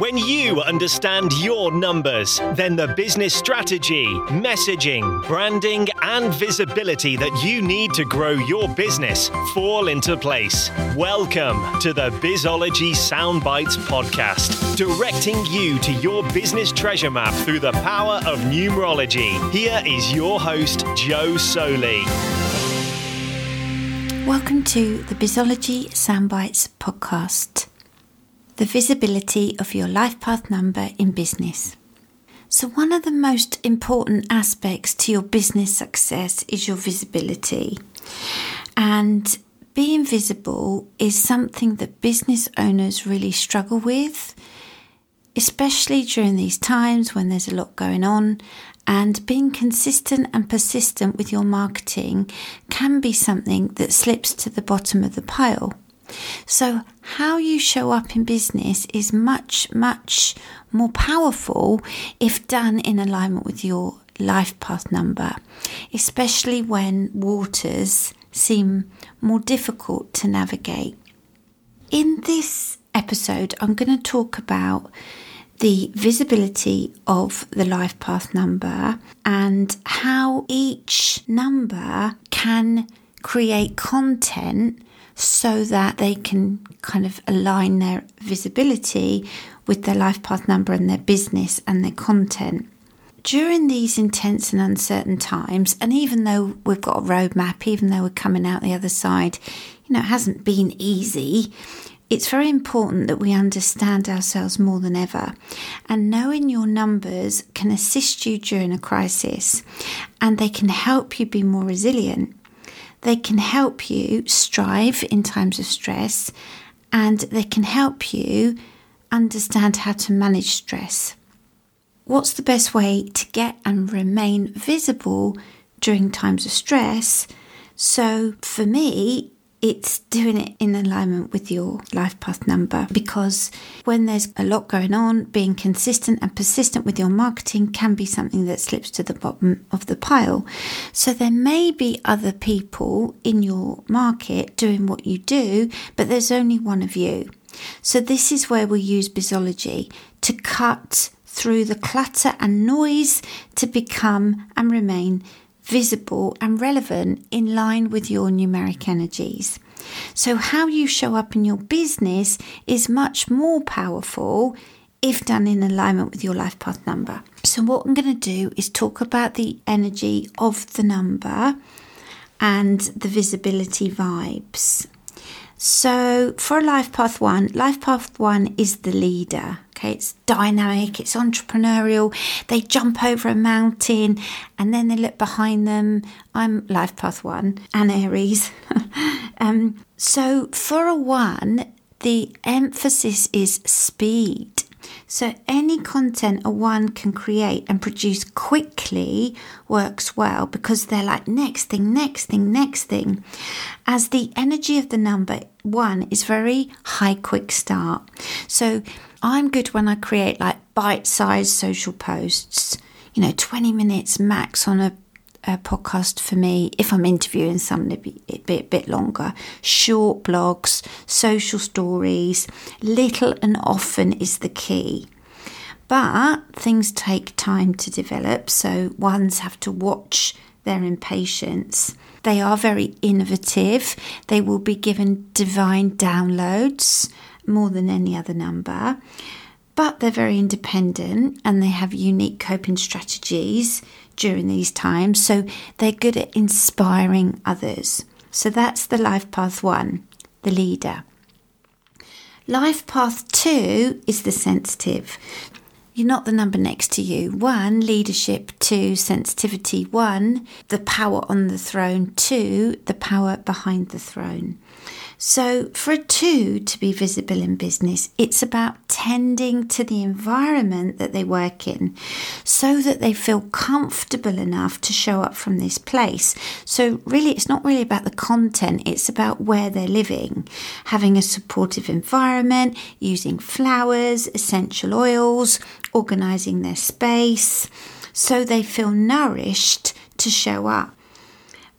When you understand your numbers, then the business strategy, messaging, branding, and visibility that you need to grow your business fall into place. Welcome to the Bizology Soundbites podcast, directing you to your business treasure map through the power of numerology. Here is your host, Joe Soley. Welcome to the Bizology Soundbites podcast the visibility of your life path number in business. So, one of the most important aspects to your business success is your visibility. And being visible is something that business owners really struggle with, especially during these times when there's a lot going on. And being consistent and persistent with your marketing can be something that slips to the bottom of the pile. So, how you show up in business is much, much more powerful if done in alignment with your life path number, especially when waters seem more difficult to navigate. In this episode, I'm going to talk about the visibility of the life path number and how each number can create content so that they can kind of align their visibility with their life path number and their business and their content. During these intense and uncertain times, and even though we've got a roadmap, even though we're coming out the other side, you know, it hasn't been easy. It's very important that we understand ourselves more than ever. And knowing your numbers can assist you during a crisis and they can help you be more resilient. They can help you strive in times of stress and they can help you understand how to manage stress. What's the best way to get and remain visible during times of stress? So, for me, it's doing it in alignment with your life path number because when there's a lot going on, being consistent and persistent with your marketing can be something that slips to the bottom of the pile. So there may be other people in your market doing what you do, but there's only one of you. So this is where we use Bizology to cut through the clutter and noise to become and remain visible and relevant in line with your numeric energies. So, how you show up in your business is much more powerful if done in alignment with your life path number. So, what I'm going to do is talk about the energy of the number and the visibility vibes. So, for a Life Path 1, Life Path 1 is the leader. It's dynamic, it's entrepreneurial. They jump over a mountain and then they look behind them. I'm Life Path 1 and Aries. um, so, for a 1, the emphasis is speed. So, any content a one can create and produce quickly works well because they're like next thing, next thing, next thing. As the energy of the number one is very high, quick start. So, I'm good when I create like bite sized social posts, you know, 20 minutes max on a a podcast for me if I'm interviewing someone a bit, a bit longer. Short blogs, social stories, little and often is the key. But things take time to develop, so ones have to watch their impatience. They are very innovative. They will be given divine downloads more than any other number. But they're very independent and they have unique coping strategies during these times. So they're good at inspiring others. So that's the life path one, the leader. Life path two is the sensitive. You're not the number next to you. One, leadership. Two, sensitivity. One, the power on the throne. Two, the power behind the throne. So, for a two to be visible in business, it's about tending to the environment that they work in so that they feel comfortable enough to show up from this place. So, really, it's not really about the content, it's about where they're living. Having a supportive environment, using flowers, essential oils, organizing their space so they feel nourished to show up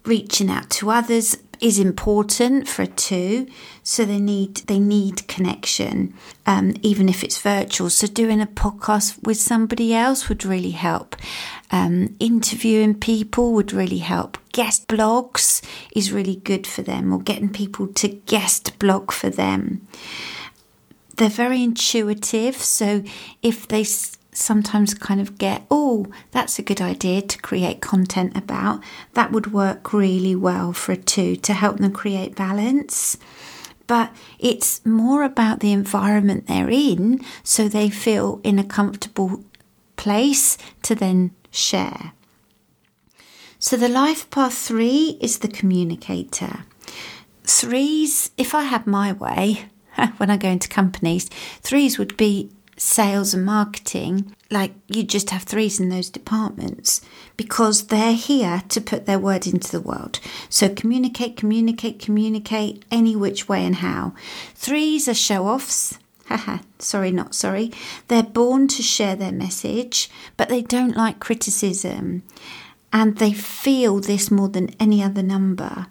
reaching out to others, is important for a two. So they need they need connection, um, even if it's virtual. So doing a podcast with somebody else would really help. Um, interviewing people would really help. Guest blogs is really good for them, or getting people to guest blog for them. They're very intuitive, so if they sometimes kind of get, oh, that's a good idea to create content about, that would work really well for a two to help them create balance. But it's more about the environment they're in so they feel in a comfortable place to then share. So the life path three is the communicator. Threes, if I had my way, when I go into companies, threes would be sales and marketing, like you just have threes in those departments because they're here to put their word into the world. So communicate, communicate, communicate any which way and how. Threes are show offs. Haha, sorry, not sorry. They're born to share their message, but they don't like criticism. And they feel this more than any other number.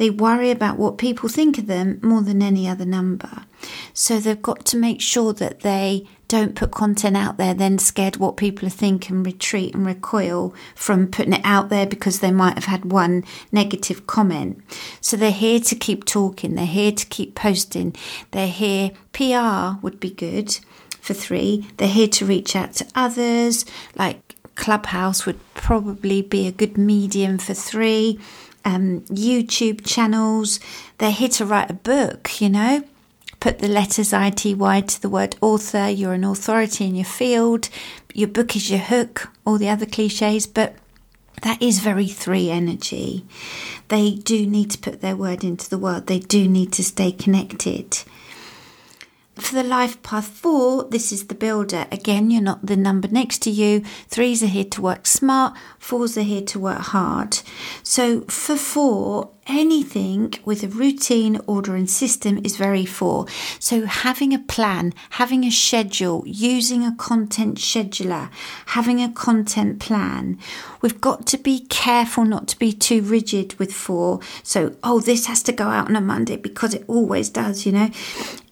They worry about what people think of them more than any other number. So they've got to make sure that they don't put content out there then scared what people think and retreat and recoil from putting it out there because they might have had one negative comment. So they're here to keep talking, they're here to keep posting, they're here. PR would be good for three, they're here to reach out to others, like Clubhouse would probably be a good medium for three um, YouTube channels. They're here to write a book, you know. Put the letters ITY to the word author. You're an authority in your field. Your book is your hook, all the other cliches, but that is very three energy. They do need to put their word into the world, they do need to stay connected. For the life path four, this is the builder. Again, you're not the number next to you. Threes are here to work smart, fours are here to work hard. So for four, anything with a routine, order, and system is very four. So having a plan, having a schedule, using a content scheduler, having a content plan. We've got to be careful not to be too rigid with four. So, oh, this has to go out on a Monday because it always does, you know.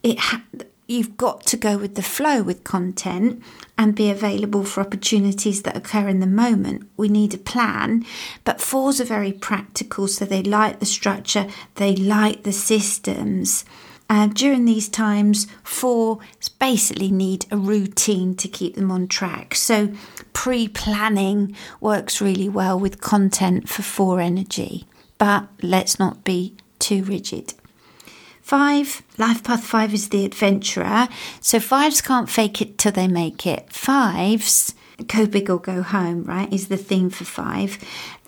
It ha- you've got to go with the flow with content and be available for opportunities that occur in the moment. We need a plan, but fours are very practical, so they like the structure, they like the systems. Uh, during these times, fours basically need a routine to keep them on track. So, pre planning works really well with content for four energy, but let's not be too rigid. Five, life path five is the adventurer. So fives can't fake it till they make it. Fives, go big or go home, right, is the theme for five.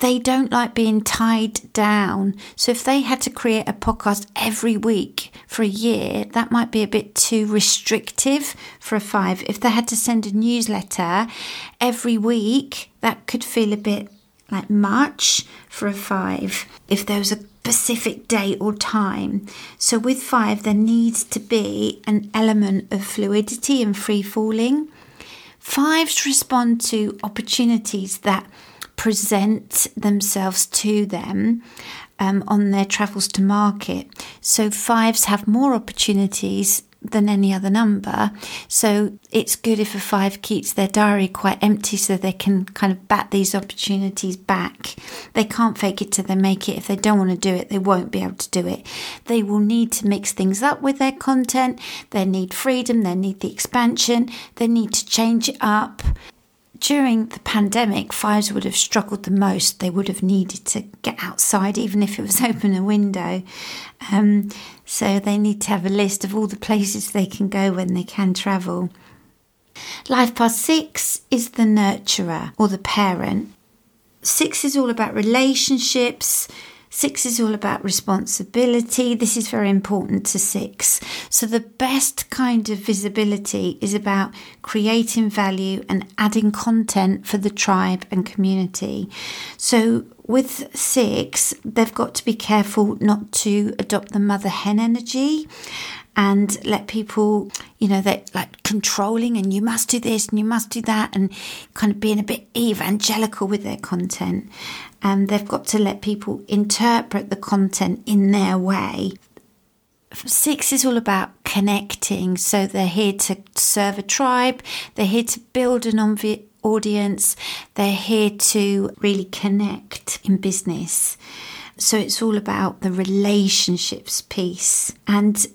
They don't like being tied down. So if they had to create a podcast every week for a year, that might be a bit too restrictive for a five. If they had to send a newsletter every week, that could feel a bit like much for a five. If there was a specific day or time. So with five, there needs to be an element of fluidity and free falling. Fives respond to opportunities that present themselves to them um, on their travels to market. So fives have more opportunities than any other number. So it's good if a five keeps their diary quite empty so they can kind of bat these opportunities back. They can't fake it till they make it. If they don't want to do it, they won't be able to do it. They will need to mix things up with their content. They need freedom. They need the expansion. They need to change it up during the pandemic, fives would have struggled the most. They would have needed to get outside, even if it was open a window. Um, so they need to have a list of all the places they can go when they can travel. Life path six is the nurturer or the parent. Six is all about relationships, Six is all about responsibility. This is very important to six. So, the best kind of visibility is about creating value and adding content for the tribe and community. So, with six, they've got to be careful not to adopt the mother hen energy and let people, you know, that like controlling and you must do this and you must do that and kind of being a bit evangelical with their content. And they've got to let people interpret the content in their way. Six is all about connecting. So they're here to serve a tribe, they're here to build an audience, they're here to really connect in business. So it's all about the relationships piece. And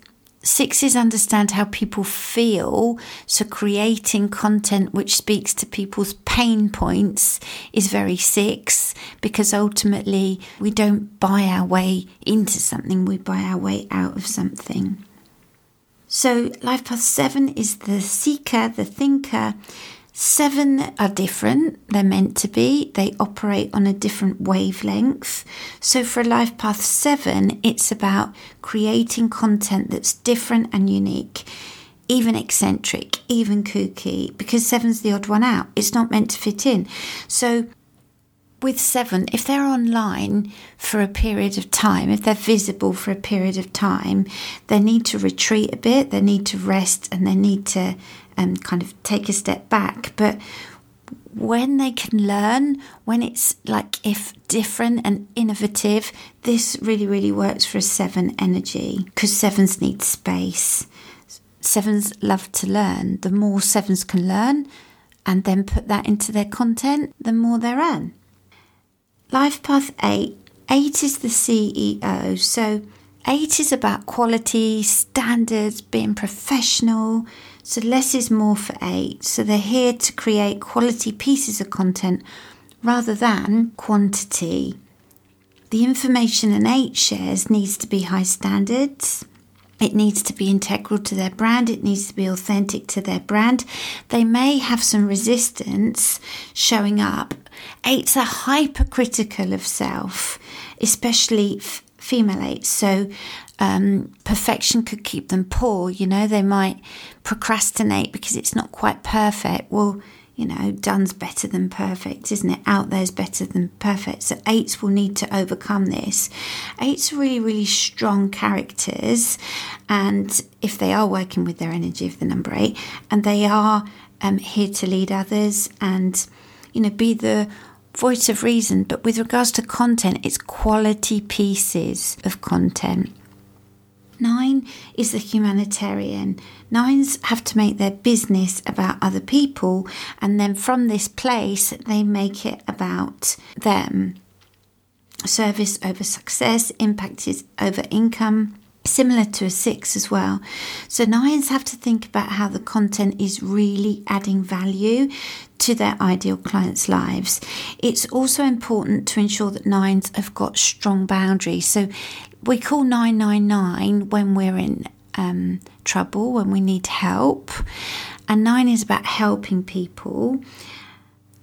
Sixes understand how people feel, so creating content which speaks to people's pain points is very six because ultimately we don't buy our way into something, we buy our way out of something. So, Life Path 7 is the seeker, the thinker, Seven are different, they're meant to be, they operate on a different wavelength. So for a Life Path 7, it's about creating content that's different and unique, even eccentric, even kooky, because seven's the odd one out. It's not meant to fit in. So with seven, if they're online for a period of time, if they're visible for a period of time, they need to retreat a bit, they need to rest, and they need to um, kind of take a step back. But when they can learn, when it's like if different and innovative, this really, really works for a seven energy because sevens need space. Sevens love to learn. The more sevens can learn and then put that into their content, the more they earn. Life Path 8. 8 is the CEO. So 8 is about quality, standards, being professional. So less is more for 8. So they're here to create quality pieces of content rather than quantity. The information an 8 shares needs to be high standards. It needs to be integral to their brand. It needs to be authentic to their brand. They may have some resistance showing up. Eights are hypercritical of self, especially f- female eights. So um, perfection could keep them poor. You know, they might procrastinate because it's not quite perfect. Well, you know, done's better than perfect, isn't it? Out there's better than perfect. So eights will need to overcome this. Eights are really, really strong characters, and if they are working with their energy of the number eight, and they are um, here to lead others and, you know, be the voice of reason. But with regards to content, it's quality pieces of content. Nine is the humanitarian. Nines have to make their business about other people, and then from this place, they make it about them. Service over success, impact is over income, similar to a six as well. So, nines have to think about how the content is really adding value to their ideal clients' lives. It's also important to ensure that nines have got strong boundaries. So, we call 999 when we're in um, trouble, when we need help. And nine is about helping people.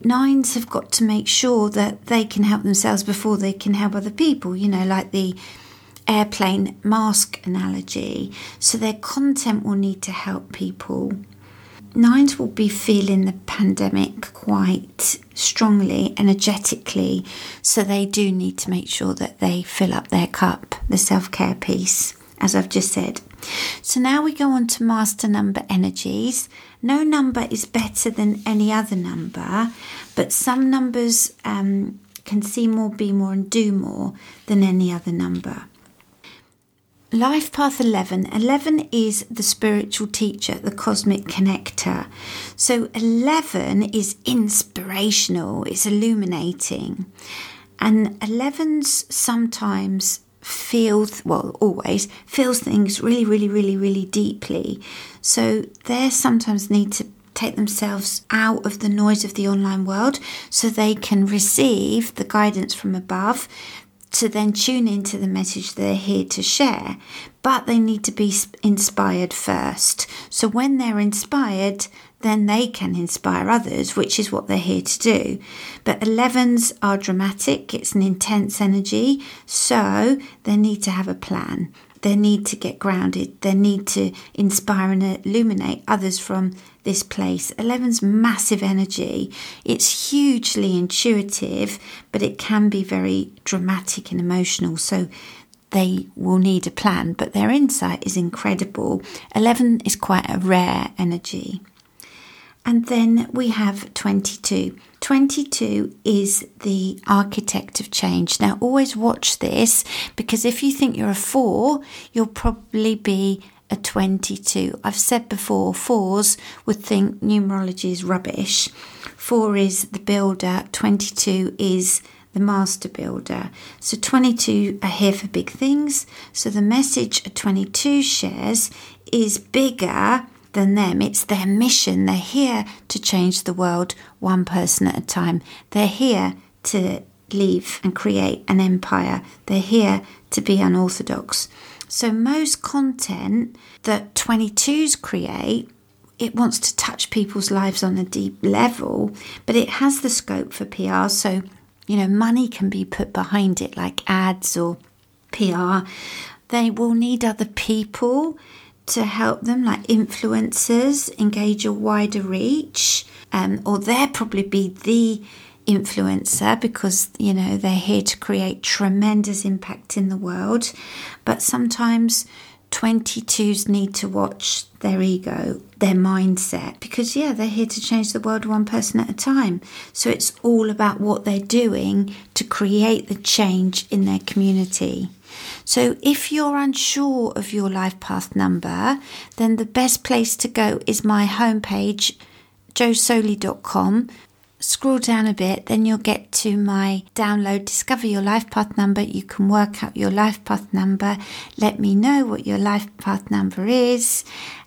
Nines have got to make sure that they can help themselves before they can help other people, you know, like the airplane mask analogy. So their content will need to help people nines will be feeling the pandemic quite strongly, energetically, so they do need to make sure that they fill up their cup, the self care piece, as I've just said. So now we go on to master number energies. No number is better than any other number, but some numbers um, can see more, be more, and do more than any other number. Life Path 11. 11 is the spiritual teacher, the cosmic connector. So 11 is inspirational, it's illuminating. And 11s sometimes feel, well, always feels things really, really, really, really deeply. So they sometimes need to take themselves out of the noise of the online world so they can receive the guidance from above to then tune into the message they're here to share, but they need to be inspired first. So when they're inspired, then they can inspire others, which is what they're here to do. But 11s are dramatic, it's an intense energy, so they need to have a plan. They need to get grounded, they need to inspire and illuminate others from this place. 11's massive energy. It's hugely intuitive, but it can be very dramatic and emotional. So they will need a plan, but their insight is incredible. 11 is quite a rare energy. And then we have 22. 22 is the architect of change. Now, always watch this because if you think you're a four, you'll probably be a 22. I've said before, fours would think numerology is rubbish. Four is the builder, 22 is the master builder. So 22 are here for big things. So the message a 22 shares is bigger than them. It's their mission. They're here to change the world one person at a time. They're here to leave and create an empire. They're here to be unorthodox. So most content that 22s create it wants to touch people's lives on a deep level, but it has the scope for PR. So, you know, money can be put behind it, like ads or PR. They will need other people to help them, like influencers, engage a wider reach, um, or they'll probably be the influencer because you know they're here to create tremendous impact in the world. But sometimes 22s need to watch their ego, their mindset, because yeah, they're here to change the world one person at a time. So it's all about what they're doing to create the change in their community. So if you're unsure of your life path number, then the best place to go is my homepage, josoley.com. Scroll down a bit, then you'll get to my download Discover Your Life Path number. You can work out your life path number. Let me know what your life path number is.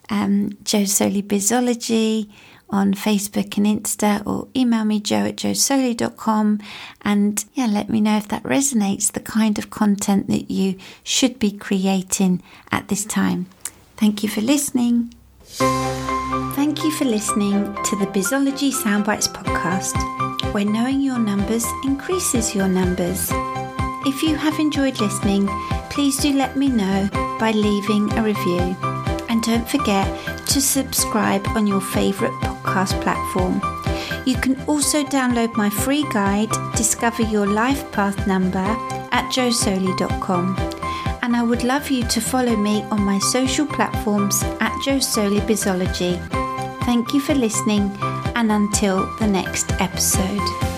Um, Joe Soley Bizology on Facebook and Insta or email me joe at joesoley.com and yeah, let me know if that resonates, the kind of content that you should be creating at this time. Thank you for listening. Thank you for listening to the Bizology Soundbites podcast, where knowing your numbers increases your numbers. If you have enjoyed listening, please do let me know by leaving a review. And don't forget to subscribe on your favourite podcast platform. You can also download my free guide, Discover Your Life Path Number, at joesoley.com. And I would love you to follow me on my social platforms at Joe. Thank you for listening, and until the next episode.